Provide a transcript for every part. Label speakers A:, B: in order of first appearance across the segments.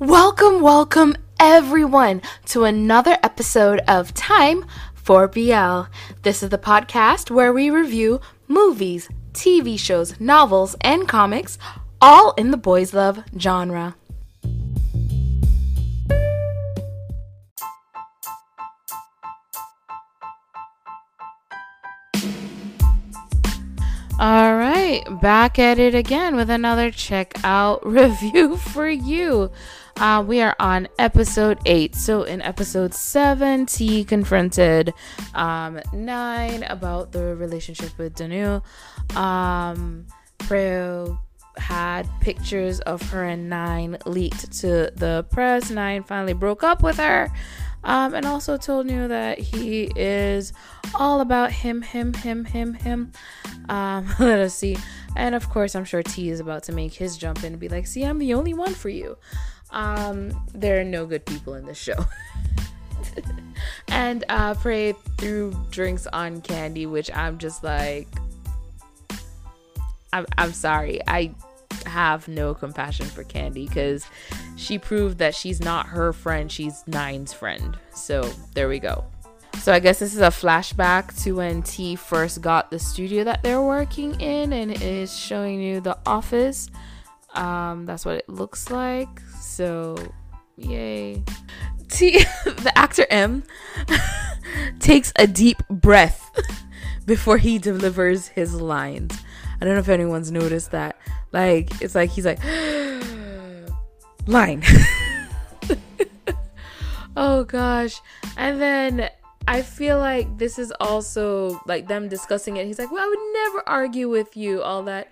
A: Welcome, welcome everyone to another episode of Time for BL. This is the podcast where we review movies, TV shows, novels, and comics, all in the boys' love genre. Back at it again with another Check Out review for you. Uh, we are on episode eight. So, in episode seven, T confronted um, nine about the relationship with Danu. Um, Preo had pictures of her and Nine leaked to the press. Nine finally broke up with her. Um, and also told you that he is all about him, him, him, him, him. Um, let us see. And of course, I'm sure T is about to make his jump in and be like, see, I'm the only one for you. Um, there are no good people in this show. and uh, Prey threw drinks on Candy, which I'm just like, I'm, I'm sorry. I have no compassion for Candy because she proved that she's not her friend, she's Nine's friend. So there we go. So I guess this is a flashback to when T first got the studio that they're working in and it is showing you the office. Um, that's what it looks like. So yay. T the actor M takes a deep breath before he delivers his lines. I don't know if anyone's noticed that. Like it's like he's like line. oh gosh. And then I feel like this is also like them discussing it. He's like, "Well, I would never argue with you all that."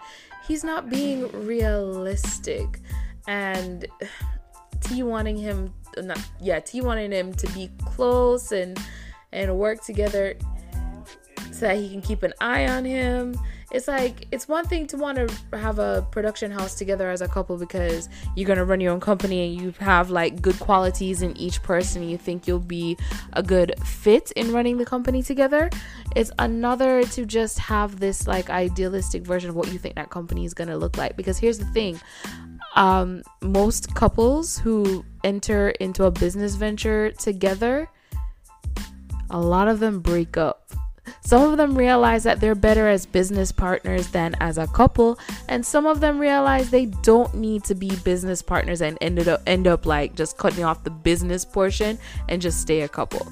A: He's not being realistic. And T wanting him not yeah, T wanting him to be close and and work together so that he can keep an eye on him it's like it's one thing to want to have a production house together as a couple because you're going to run your own company and you have like good qualities in each person you think you'll be a good fit in running the company together. It's another to just have this like idealistic version of what you think that company is going to look like. Because here's the thing um, most couples who enter into a business venture together a lot of them break up some of them realize that they're better as business partners than as a couple, and some of them realize they don't need to be business partners and ended up end up like just cutting off the business portion and just stay a couple.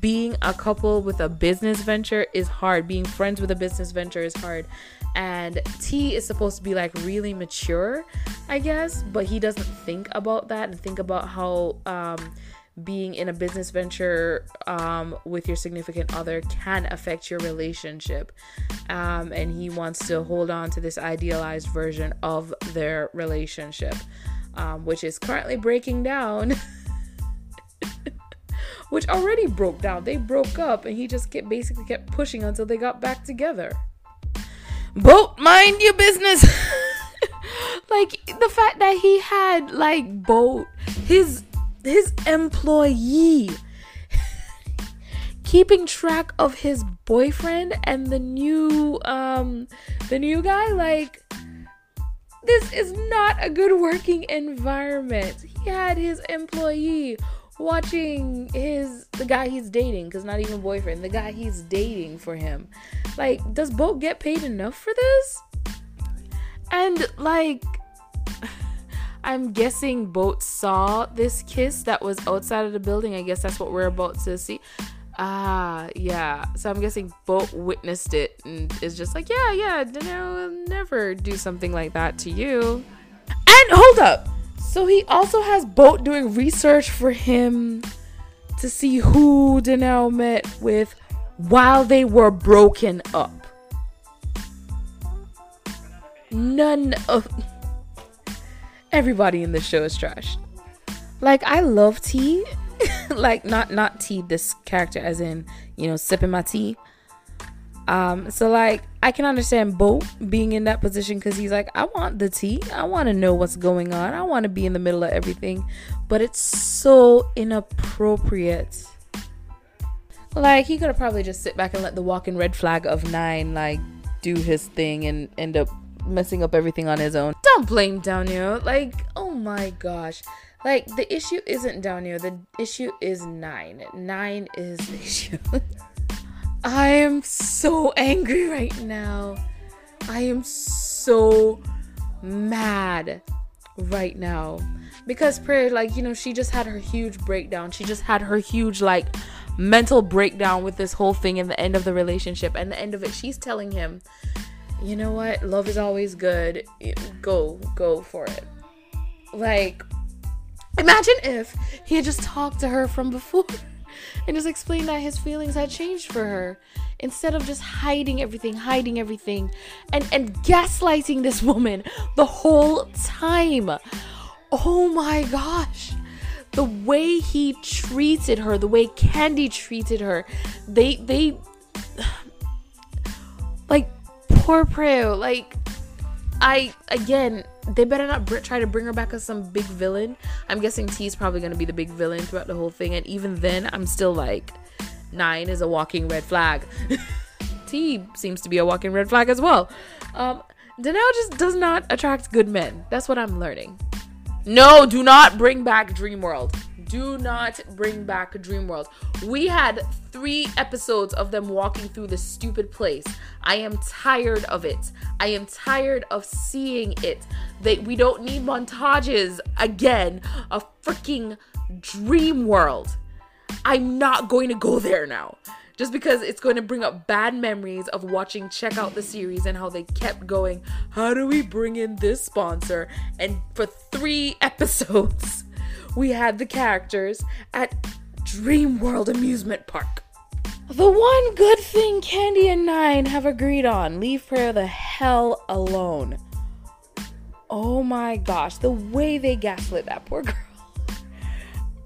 A: Being a couple with a business venture is hard. Being friends with a business venture is hard. And T is supposed to be like really mature, I guess, but he doesn't think about that and think about how um being in a business venture um, with your significant other can affect your relationship. Um, and he wants to hold on to this idealized version of their relationship, um, which is currently breaking down. which already broke down. They broke up, and he just kept basically kept pushing until they got back together. Boat, mind your business. like the fact that he had like boat his his employee. Keeping track of his boyfriend and the new um the new guy like this is not a good working environment. He had his employee watching his the guy he's dating because not even boyfriend the guy he's dating for him. Like does boat get paid enough for this? And like I'm guessing Boat saw this kiss that was outside of the building. I guess that's what we're about to see. Ah, yeah. So I'm guessing Boat witnessed it and is just like, yeah, yeah, I'll never do something like that to you. And hold up. So he also has Boat doing research for him to see who Danelle met with while they were broken up. None of everybody in this show is trash. Like I love tea, like not not tea this character as in you know sipping my tea. Um, so like I can understand Boat being in that position because he's like, I want the tea, I want to know what's going on, I want to be in the middle of everything, but it's so inappropriate. Like he could have probably just sit back and let the walking red flag of nine like do his thing and end up messing up everything on his own. Don't blame Daniel. Like, oh my gosh. Like the issue isn't here. The issue is nine. Nine is the issue. I am so angry right now. I am so mad right now because prayer like you know she just had her huge breakdown she just had her huge like mental breakdown with this whole thing in the end of the relationship and the end of it she's telling him you know what? Love is always good. Go go for it. Like imagine if he had just talked to her from before and just explained that his feelings had changed for her instead of just hiding everything hiding everything and and gaslighting this woman the whole time. Oh my gosh. The way he treated her the way Candy treated her they they like poor Preo like I again they better not br- try to bring her back as some big villain. I'm guessing T is probably to be the big villain throughout the whole thing, and even then, I'm still like, nine is a walking red flag. T seems to be a walking red flag as well. Um, Danelle just does not attract good men. That's what I'm learning. No, do not bring back Dream World. Do not bring back Dream World. We had three episodes of them walking through this stupid place. I am tired of it. I am tired of seeing it. They, we don't need montages again of freaking Dream World. I'm not going to go there now just because it's going to bring up bad memories of watching check out the series and how they kept going how do we bring in this sponsor and for 3 episodes we had the characters at Dream World amusement park the one good thing Candy and Nine have agreed on leave prayer the hell alone oh my gosh the way they gaslit that poor girl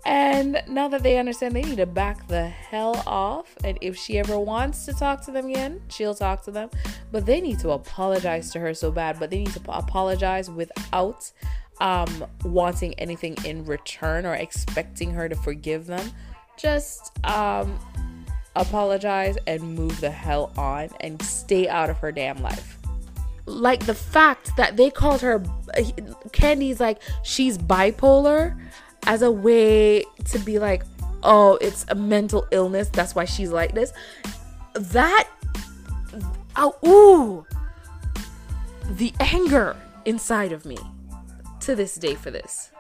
A: and now that they understand, they need to back the hell off. And if she ever wants to talk to them again, she'll talk to them. But they need to apologize to her so bad. But they need to apologize without um, wanting anything in return or expecting her to forgive them. Just um, apologize and move the hell on and stay out of her damn life like the fact that they called her Candy's like she's bipolar as a way to be like, oh, it's a mental illness. That's why she's like this. That, oh, ooh, the anger inside of me to this day for this.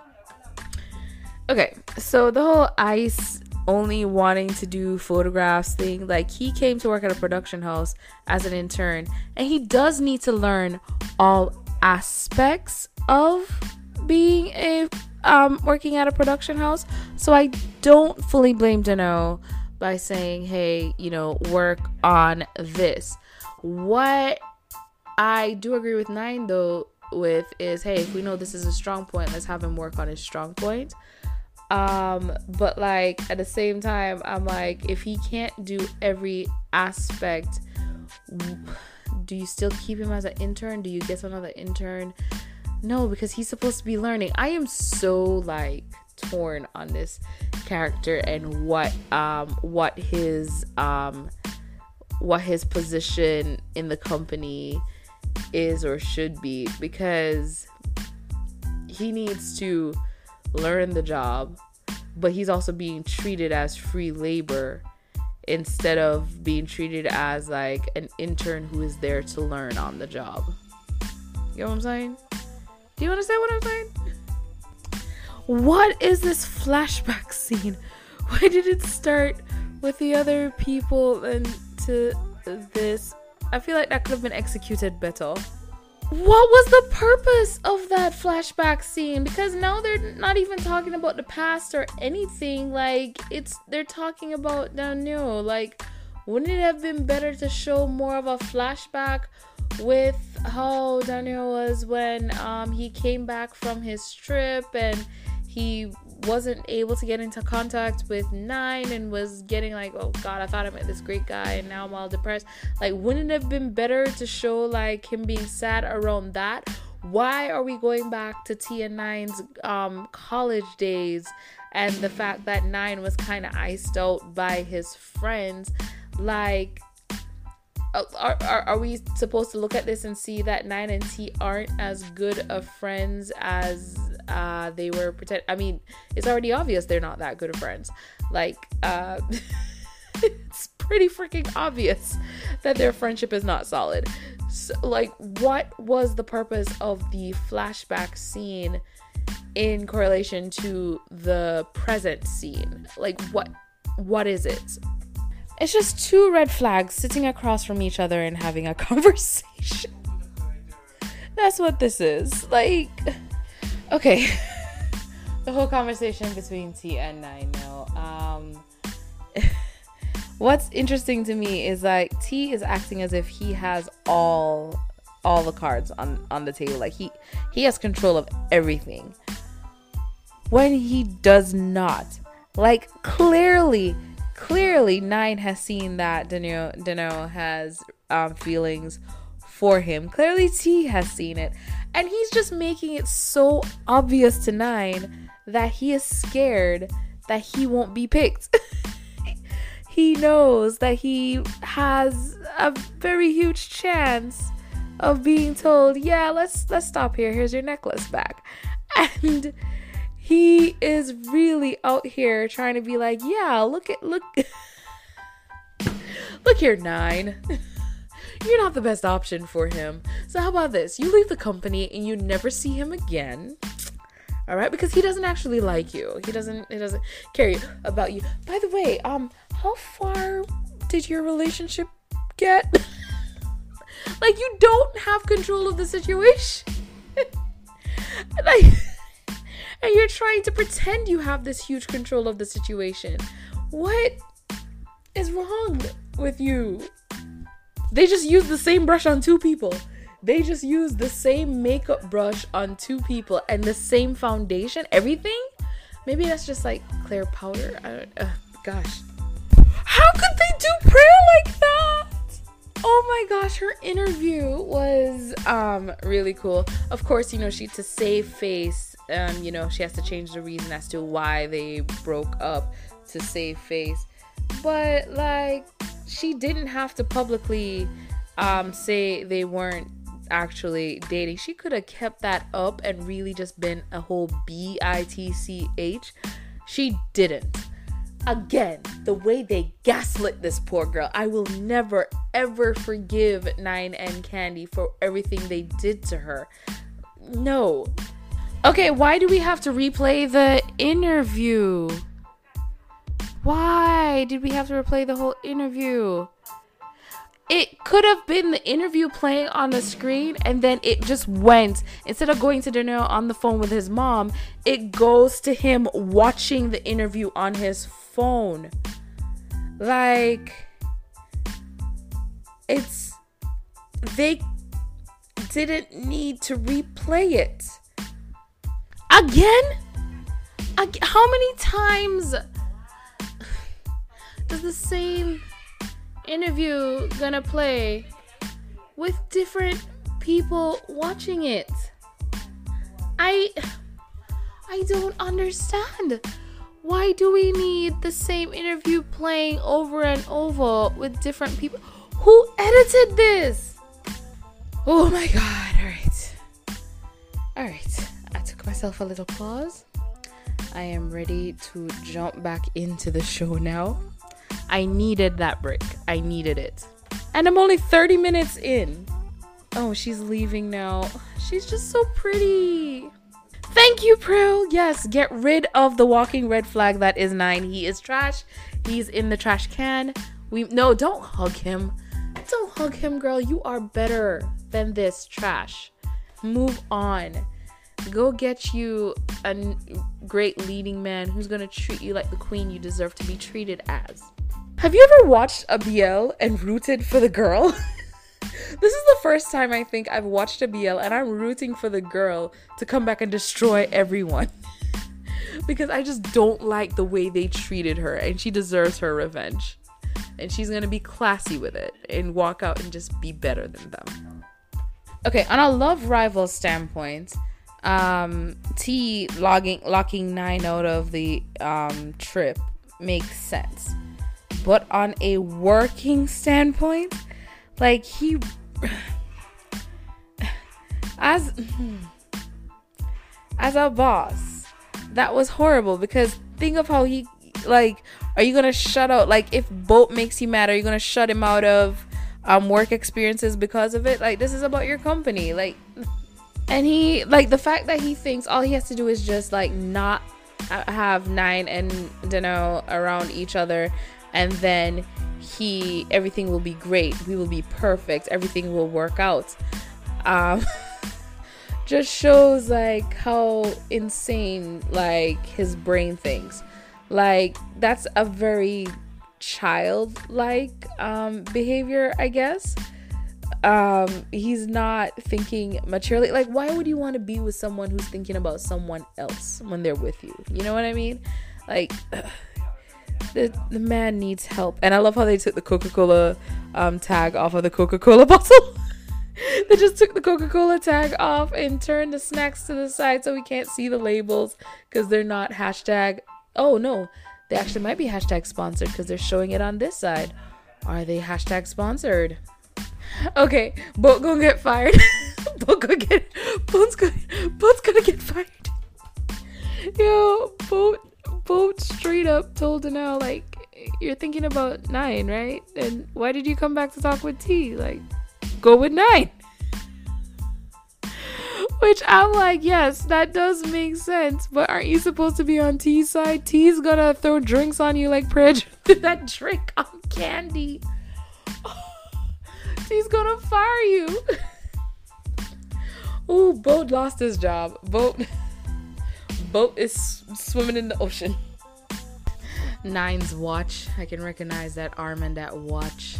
A: Okay, so the whole ice only wanting to do photographs thing, like he came to work at a production house as an intern, and he does need to learn all aspects of being a um, working at a production house. So I don't fully blame Dano by saying, hey, you know, work on this. What I do agree with Nine though with is, hey, if we know this is a strong point, let's have him work on his strong point. Um, but like at the same time, I'm like, if he can't do every aspect, do you still keep him as an intern? Do you get another intern? No, because he's supposed to be learning. I am so like torn on this character and what um what his um what his position in the company is or should be because he needs to learn the job but he's also being treated as free labor instead of being treated as like an intern who is there to learn on the job. You know what I'm saying? Do you understand what I'm saying? What is this flashback scene? Why did it start with the other people and to this? I feel like that could have been executed better. What was the purpose of that flashback scene? Because now they're not even talking about the past or anything. Like it's they're talking about Daniel. Like, wouldn't it have been better to show more of a flashback with how Daniel was when um, he came back from his trip and he wasn't able to get into contact with Nine and was getting like, oh God, I thought I met this great guy and now I'm all depressed. Like, wouldn't it have been better to show like him being sad around that? Why are we going back to T and Nine's um, college days and the fact that Nine was kind of iced out by his friends? Like, are, are, are we supposed to look at this and see that Nine and T aren't as good of friends as uh, they were pretend? I mean, it's already obvious they're not that good of friends. Like, uh, it's pretty freaking obvious that their friendship is not solid. So, like, what was the purpose of the flashback scene in correlation to the present scene? Like, what what is it? It's just two red flags sitting across from each other and having a conversation. That's what this is. Like, okay. the whole conversation between T and now. Um, what's interesting to me is like T is acting as if he has all all the cards on on the table. Like he he has control of everything. When he does not. Like clearly clearly Nine has seen that Dano has um, feelings for him. Clearly T has seen it. And he's just making it so obvious to Nine that he is scared that he won't be picked. he knows that he has a very huge chance of being told, "Yeah, let's let's stop here. Here's your necklace back." And he is really out here trying to be like, yeah, look at look look here, nine. You're not the best option for him. So how about this? You leave the company and you never see him again. All right, because he doesn't actually like you. He doesn't. He doesn't care about you. By the way, um, how far did your relationship get? like you don't have control of the situation. like and you're trying to pretend you have this huge control of the situation. What is wrong with you? They just use the same brush on two people. They just use the same makeup brush on two people and the same foundation, everything. Maybe that's just like clear powder. I don't. Uh, gosh, how could they do prayer like that? Oh my gosh, her interview was um really cool. Of course, you know she to save face um, you know, she has to change the reason as to why they broke up to save face. But like, she didn't have to publicly um, say they weren't actually dating. She could have kept that up and really just been a whole B I T C H. She didn't. Again, the way they gaslit this poor girl, I will never ever forgive Nine and Candy for everything they did to her. No, Okay, why do we have to replay the interview? Why did we have to replay the whole interview? It could have been the interview playing on the screen and then it just went. Instead of going to dinner on the phone with his mom, it goes to him watching the interview on his phone. Like, it's. They didn't need to replay it. Again? Ag- how many times does the same interview gonna play with different people watching it? I I don't understand. Why do we need the same interview playing over and over with different people? Who edited this? Oh my god, alright. Alright I took myself a little pause. I am ready to jump back into the show now. I needed that break. I needed it. And I'm only 30 minutes in. Oh, she's leaving now. She's just so pretty. Thank you, Prue. Yes, get rid of the walking red flag that is nine. He is trash. He's in the trash can. We no, don't hug him. Don't hug him, girl. You are better than this trash. Move on. Go get you a great leading man who's gonna treat you like the queen you deserve to be treated as. Have you ever watched a BL and rooted for the girl? this is the first time I think I've watched a BL and I'm rooting for the girl to come back and destroy everyone. because I just don't like the way they treated her and she deserves her revenge. And she's gonna be classy with it and walk out and just be better than them. Okay, on a love rival standpoint, um, T logging locking nine out of the um, trip makes sense. But on a working standpoint, Like he as as a boss, that was horrible because think of how he like are you gonna shut out like if boat makes you mad are you gonna shut him out of um work experiences because of it? Like this is about your company like and he like the fact that he thinks all he has to do is just like not have nine and Dano around each other and then he everything will be great. We will be perfect. Everything will work out. Um just shows like how insane like his brain thinks. Like that's a very childlike um behavior i guess. Um he's not thinking maturely like why would you want to be with someone who's thinking about someone else when they're with you? You know what i mean? Like the, the man needs help. And i love how they took the coca-cola um tag off of the coca-cola bottle. They just took the coca-cola tag off and turned the snacks to the side so we can't see the labels because they're not hashtag oh no. They actually might be hashtag sponsored because they're showing it on this side. Are they hashtag sponsored? Okay, Boat gonna get fired. Boat gonna get Boat's gonna Boat's gonna get fired. Yo, Boat Boat straight up told Danelle like you're thinking about nine, right? And why did you come back to talk with T? Like, go with nine. Which I'm like, yes, that does make sense. But aren't you supposed to be on T's side? T's gonna throw drinks on you like Pridge. that drink on candy. He's gonna fire you. oh, Boat lost his job. Boat, Boat is swimming in the ocean. Nine's watch. I can recognize that arm and that watch.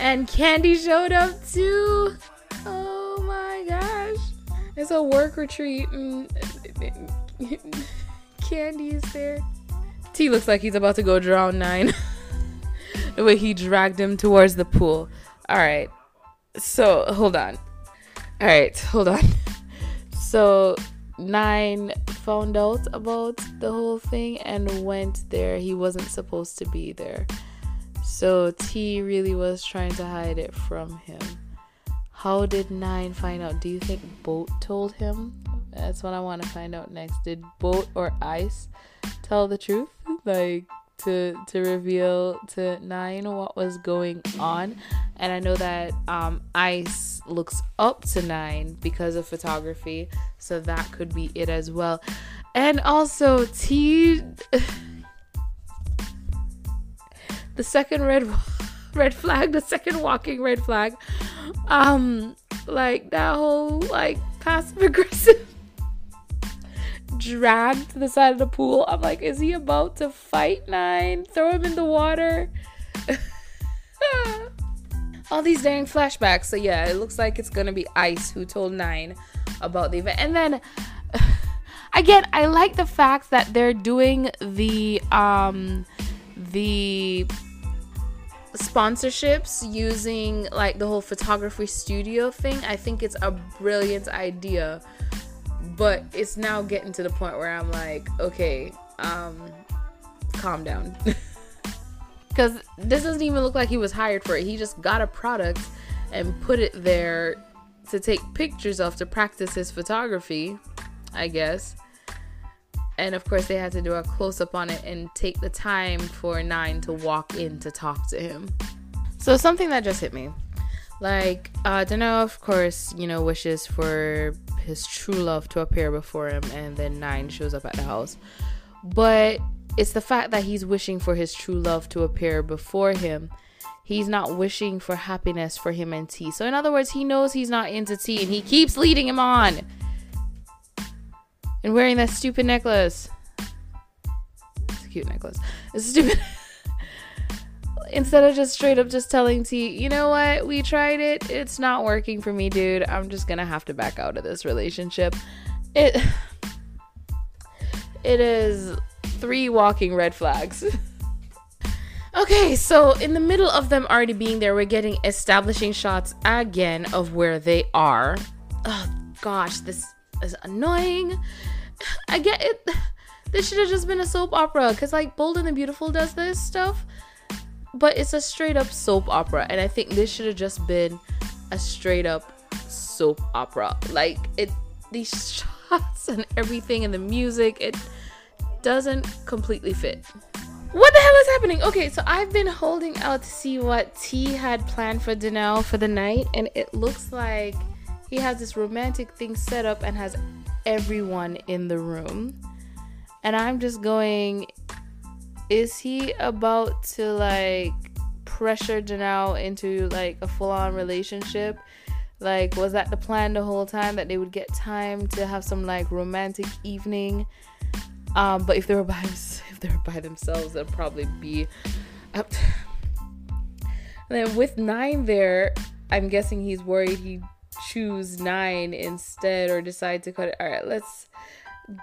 A: And Candy showed up too. Oh my gosh. It's a work retreat. Mm. And Candy is there. T looks like he's about to go drown Nine. the way he dragged him towards the pool. All right. So, hold on. All right, hold on. So, Nine found out about the whole thing and went there. He wasn't supposed to be there. So, T really was trying to hide it from him. How did Nine find out? Do you think Boat told him? That's what I want to find out next. Did Boat or Ice tell the truth? Like, to to reveal to Nine what was going on, and I know that um, Ice looks up to Nine because of photography, so that could be it as well. And also T, the second red red flag, the second walking red flag, um, like that whole like passive aggressive dragged to the side of the pool. I'm like, is he about to fight Nine? Throw him in the water. All these dang flashbacks. So yeah, it looks like it's gonna be Ice who told Nine about the event. And then again, I like the fact that they're doing the um the sponsorships using like the whole photography studio thing. I think it's a brilliant idea but it's now getting to the point where I'm like, okay, um, calm down. Because this doesn't even look like he was hired for it. He just got a product and put it there to take pictures of to practice his photography, I guess. And of course, they had to do a close up on it and take the time for Nine to walk in to talk to him. So, something that just hit me. Like, uh, Dano, of course, you know, wishes for his true love to appear before him, and then Nine shows up at the house. But it's the fact that he's wishing for his true love to appear before him. He's not wishing for happiness for him and T. So, in other words, he knows he's not into T, and he keeps leading him on. And wearing that stupid necklace. It's a cute necklace. It's stupid. instead of just straight up just telling T, you know what, we tried it, it's not working for me, dude. I'm just gonna have to back out of this relationship. It it is three walking red flags. okay, so in the middle of them already being there, we're getting establishing shots again of where they are. Oh gosh, this is annoying. I get it. This should have just been a soap opera because, like, Bold and the Beautiful does this stuff but it's a straight up soap opera, and I think this should have just been a straight up soap opera. Like it, these shots and everything, and the music, it doesn't completely fit. What the hell is happening? Okay, so I've been holding out to see what T had planned for Danelle for the night, and it looks like he has this romantic thing set up and has everyone in the room. And I'm just going, is he about to like pressure Danelle into like a full on relationship? Like, was that the plan the whole time that they would get time to have some like romantic evening? Um, but if they were by if they were by themselves, it'd probably be up. To... And then with nine there, I'm guessing he's worried he choose nine instead or decide to cut it. All right, let's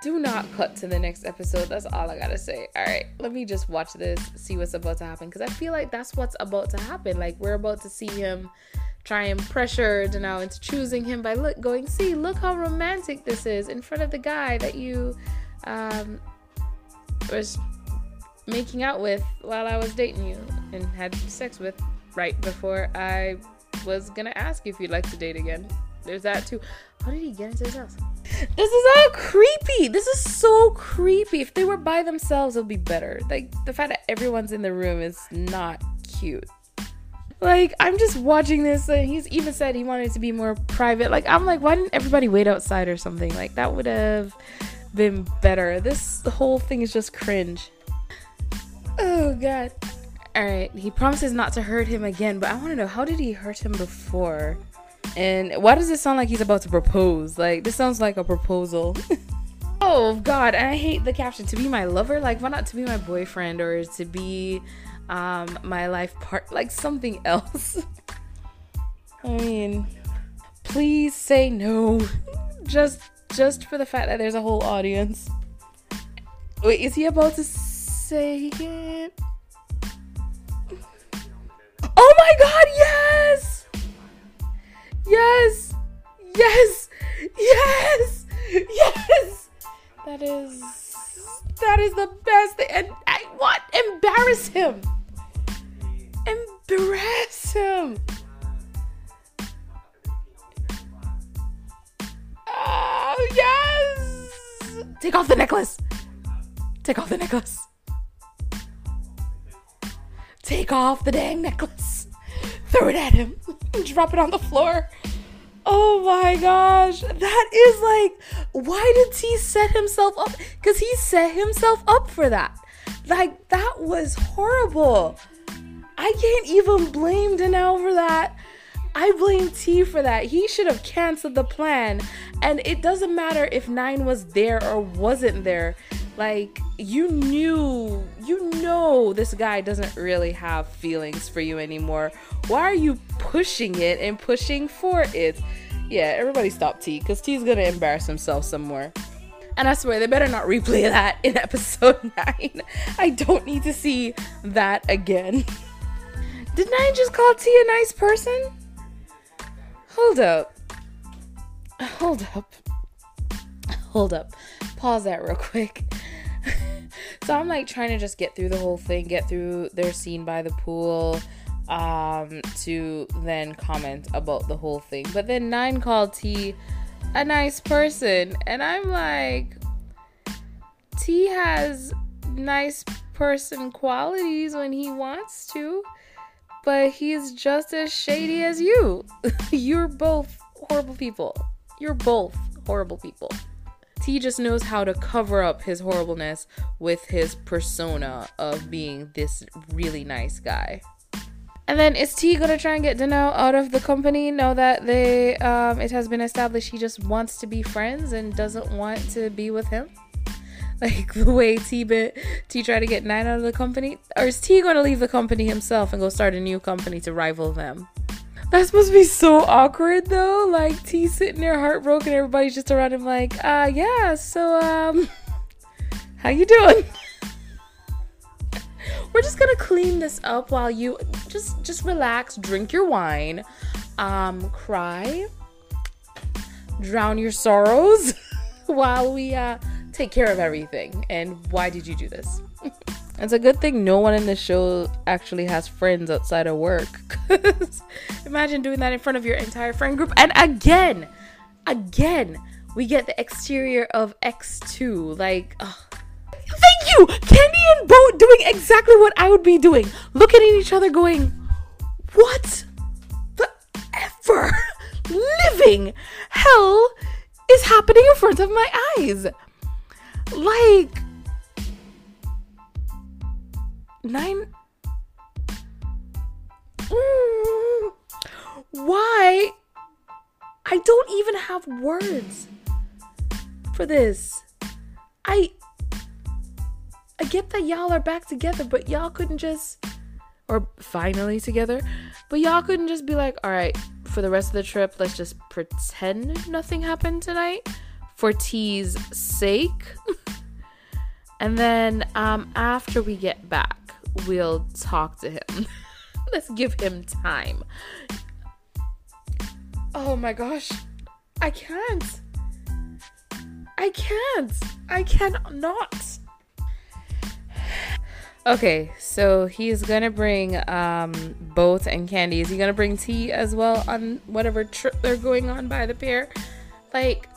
A: do not cut to the next episode. That's all I gotta say. All right, let me just watch this, see what's about to happen, because I feel like that's what's about to happen. Like we're about to see him try and pressure Danelle into choosing him by look going, see, look how romantic this is in front of the guy that you um, was making out with while I was dating you and had sex with right before I was gonna ask if you'd like to date again. There's that too. How did he get into his house? This is all creepy. This is so creepy. If they were by themselves, it'll be better. Like the fact that everyone's in the room is not cute. Like I'm just watching this, and he's even said he wanted to be more private. Like I'm like, why didn't everybody wait outside or something? Like that would have been better. This whole thing is just cringe. Oh god. Alright, he promises not to hurt him again, but I want to know how did he hurt him before? And why does it sound like he's about to propose? Like, this sounds like a proposal. oh, God. I hate the caption to be my lover. Like, why not to be my boyfriend or to be um, my life part? Like, something else. I mean, please say no. just just for the fact that there's a whole audience. Wait, is he about to say it? Oh my god, yes! Yes! Yes! Yes! Yes! That is that is the best thing. And I what? Embarrass him. Embarrass him. Oh yes! Take off the necklace. Take off the necklace. Take off the dang necklace. Throw it at him. Drop it on the floor. Oh my gosh. That is like, why did he set himself up? Because he set himself up for that. Like, that was horrible. I can't even blame Danelle for that. I blame T for that. He should have canceled the plan. And it doesn't matter if Nine was there or wasn't there. Like, you knew, you know, this guy doesn't really have feelings for you anymore. Why are you pushing it and pushing for it? Yeah, everybody stop T, because T's gonna embarrass himself some more. And I swear, they better not replay that in episode 9. I don't need to see that again. Didn't I just call T a nice person? Hold up. Hold up. Hold up. Pause that real quick. So I'm like trying to just get through the whole thing, get through their scene by the pool, um, to then comment about the whole thing. But then Nine called T a nice person, and I'm like, T has nice person qualities when he wants to, but he's just as shady as you. You're both horrible people. You're both horrible people. T just knows how to cover up his horribleness with his persona of being this really nice guy. And then is T gonna try and get Danelle out of the company? Know that they um, it has been established he just wants to be friends and doesn't want to be with him. Like the way T bit T tried to get Nine out of the company, or is T gonna leave the company himself and go start a new company to rival them? That's supposed to be so awkward though. Like T sitting there heartbroken, everybody's just around him like, uh yeah, so um how you doing? We're just gonna clean this up while you just just relax, drink your wine, um, cry, drown your sorrows while we uh take care of everything. And why did you do this? It's a good thing no one in the show actually has friends outside of work. Imagine doing that in front of your entire friend group. And again, again, we get the exterior of X2. Like, thank you, Candy and Boat doing exactly what I would be doing, looking at each other, going, "What the ever living hell is happening in front of my eyes?" Like, nine. Mm, why? I don't even have words for this. I I get that y'all are back together, but y'all couldn't just or finally together, but y'all couldn't just be like, "All right, for the rest of the trip, let's just pretend nothing happened tonight for T's sake." and then um after we get back, we'll talk to him. let's give him time. Oh my gosh. I can't. I can't. I cannot. Okay, so he's gonna bring um Boat and Candy. Is he gonna bring T as well on whatever trip they're going on by the pair? Like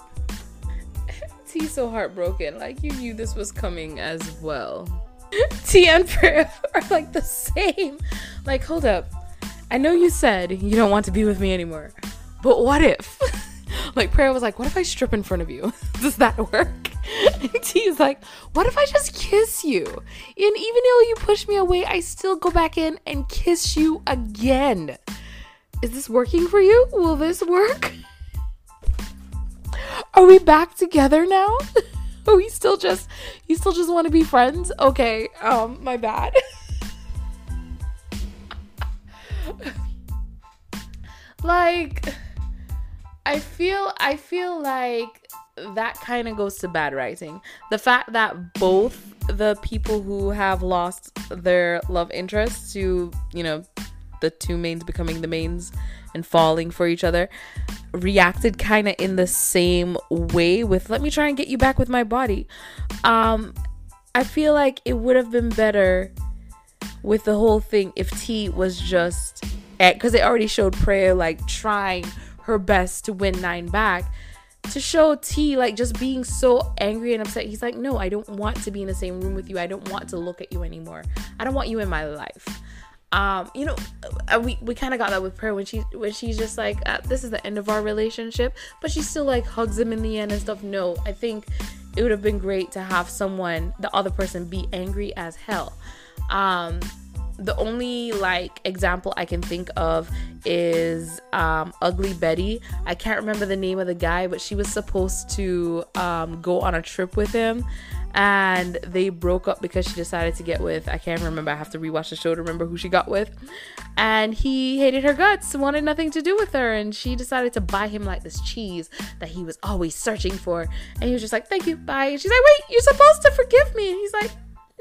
A: T's so heartbroken. Like you knew this was coming as well. T and Priya are like the same. Like, hold up. I know you said you don't want to be with me anymore, but what if? like Prayer was like, "What if I strip in front of you? Does that work?" And T's like, "What if I just kiss you? And even though you push me away, I still go back in and kiss you again. Is this working for you? Will this work? Are we back together now? Are we still just you still just want to be friends? Okay, um, my bad." like I feel I feel like that kind of goes to bad writing. The fact that both the people who have lost their love interest to, you know, the two mains becoming the mains and falling for each other reacted kind of in the same way with let me try and get you back with my body. Um I feel like it would have been better with the whole thing if T was just because they already showed prayer like trying her best to win nine back to show T like just being so angry and upset. He's like, No, I don't want to be in the same room with you. I don't want to look at you anymore. I don't want you in my life. Um, you know, uh, we, we kind of got that with her when she when she's just like, uh, this is the end of our relationship, but she still like hugs him in the end and stuff. No, I think it would have been great to have someone, the other person, be angry as hell. Um, the only like example I can think of is um, Ugly Betty. I can't remember the name of the guy, but she was supposed to um, go on a trip with him, and they broke up because she decided to get with I can't remember. I have to rewatch the show to remember who she got with, and he hated her guts, wanted nothing to do with her, and she decided to buy him like this cheese that he was always searching for, and he was just like, "Thank you, bye." And she's like, "Wait, you're supposed to forgive me," and he's like.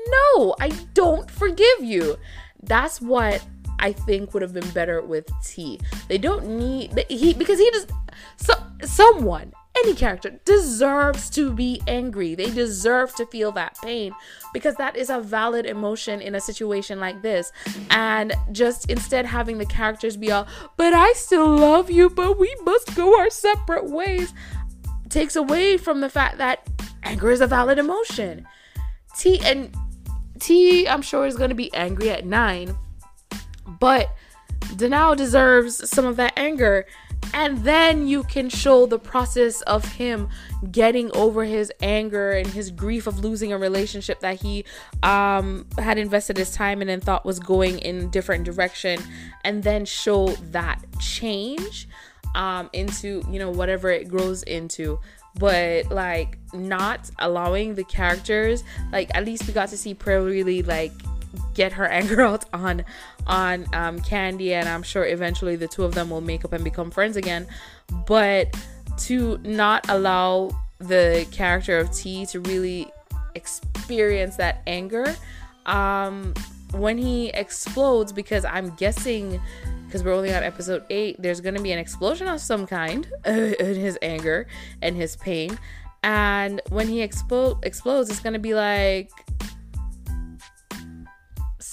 A: No, I don't forgive you. That's what I think would have been better with T. They don't need he because he just so someone any character deserves to be angry. They deserve to feel that pain because that is a valid emotion in a situation like this. And just instead having the characters be all, but I still love you, but we must go our separate ways, takes away from the fact that anger is a valid emotion. T and T, I'm sure, is going to be angry at nine, but Danao deserves some of that anger. And then you can show the process of him getting over his anger and his grief of losing a relationship that he um, had invested his time in and thought was going in different direction, and then show that change um, into you know whatever it grows into. But like not allowing the characters like at least we got to see Priya really like get her anger out on on um, Candy and I'm sure eventually the two of them will make up and become friends again but to not allow the character of T to really experience that anger um when he explodes because I'm guessing because we're only on episode eight, there's going to be an explosion of some kind in his anger and his pain. And when he explode explodes, it's going to be like,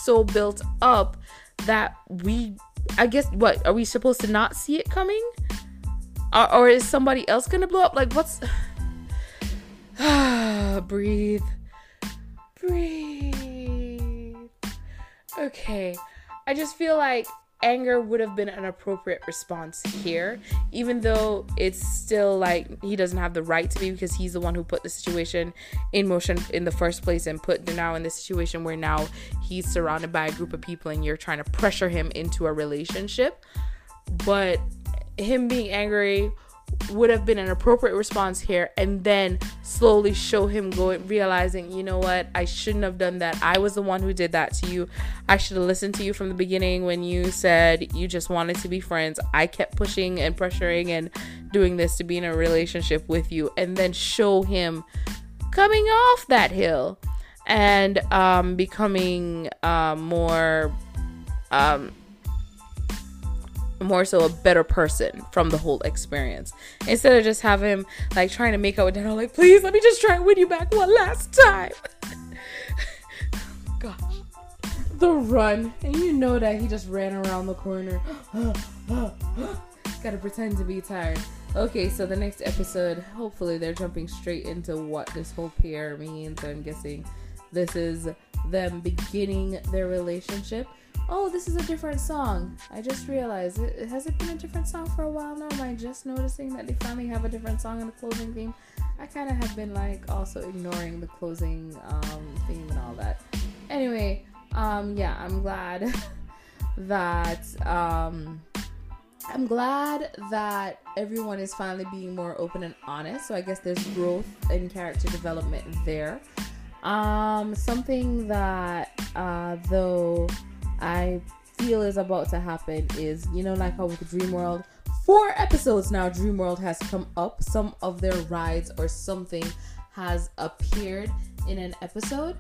A: so built up that we I guess what are we supposed to not see it coming? Or, or is somebody else gonna blow up? Like what's breathe. Breathe. Okay. I just feel like anger would have been an appropriate response here, even though it's still like he doesn't have the right to be because he's the one who put the situation in motion in the first place and put now in the situation where now he's surrounded by a group of people and you're trying to pressure him into a relationship. But him being angry would have been an appropriate response here and then slowly show him going realizing you know what i shouldn't have done that. I was the one who did that to you. I should have listened to you from the beginning when you said you just wanted to be friends. I kept pushing and pressuring and doing this to be in a relationship with you and then show him coming off that hill and um, becoming uh, more um, more so a better person from the whole experience. Instead of just have him like trying to make out with Daniel like please let me just try and win you back one last time. Gosh. The run. And you know that he just ran around the corner. Gotta pretend to be tired. Okay so the next episode hopefully they're jumping straight into what this whole pair means. I'm guessing this is them beginning their relationship oh, this is a different song. I just realized, it, has it been a different song for a while now? Am I just noticing that they finally have a different song in the closing theme? I kind of have been like also ignoring the closing um, theme and all that. Anyway, um, yeah, I'm glad that um, I'm glad that everyone is finally being more open and honest. So I guess there's growth in character development there. Um, something that uh, though I feel is about to happen is, you know, like how with Dream World, four episodes now, Dream World has come up. Some of their rides or something has appeared in an episode.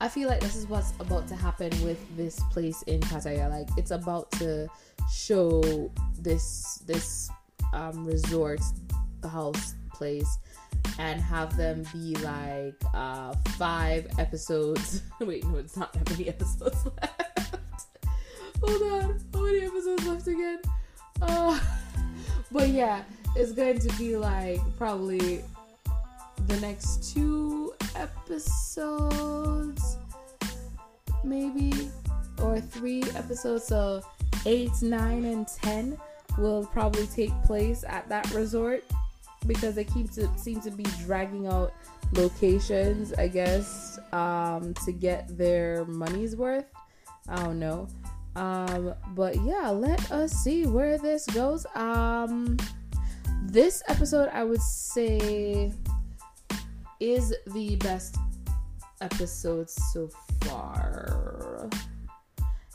A: I feel like this is what's about to happen with this place in Pattaya. Like it's about to show this this um, resort house place and have them be like uh five episodes. Wait, no, it's not that many episodes left. Hold on. How many episodes left again? Uh, but yeah, it's going to be like probably the next two episodes, maybe, or three episodes. So eight, nine, and ten will probably take place at that resort because they keep to seem to be dragging out locations, I guess, um, to get their money's worth. I don't know. Um, but yeah, let us see where this goes. Um, this episode, I would say, is the best episode so far.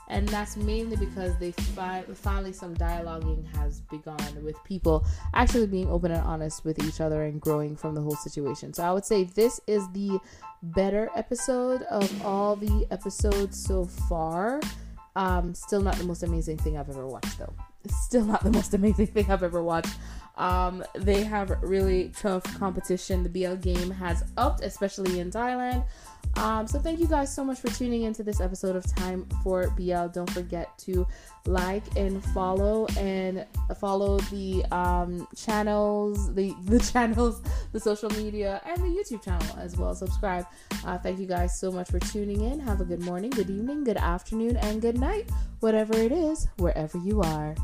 A: And that's mainly because they fi- finally some dialoguing has begun with people actually being open and honest with each other and growing from the whole situation. So I would say this is the better episode of all the episodes so far. Um, still not the most amazing thing I've ever watched, though. Still not the most amazing thing I've ever watched. Um, they have really tough competition. The BL game has upped, especially in Thailand. Um, so thank you guys so much for tuning into this episode of Time for BL. Don't forget to like and follow and follow the um, channels, the the channels, the social media, and the YouTube channel as well. Subscribe. Uh, thank you guys so much for tuning in. Have a good morning, good evening, good afternoon, and good night, whatever it is, wherever you are.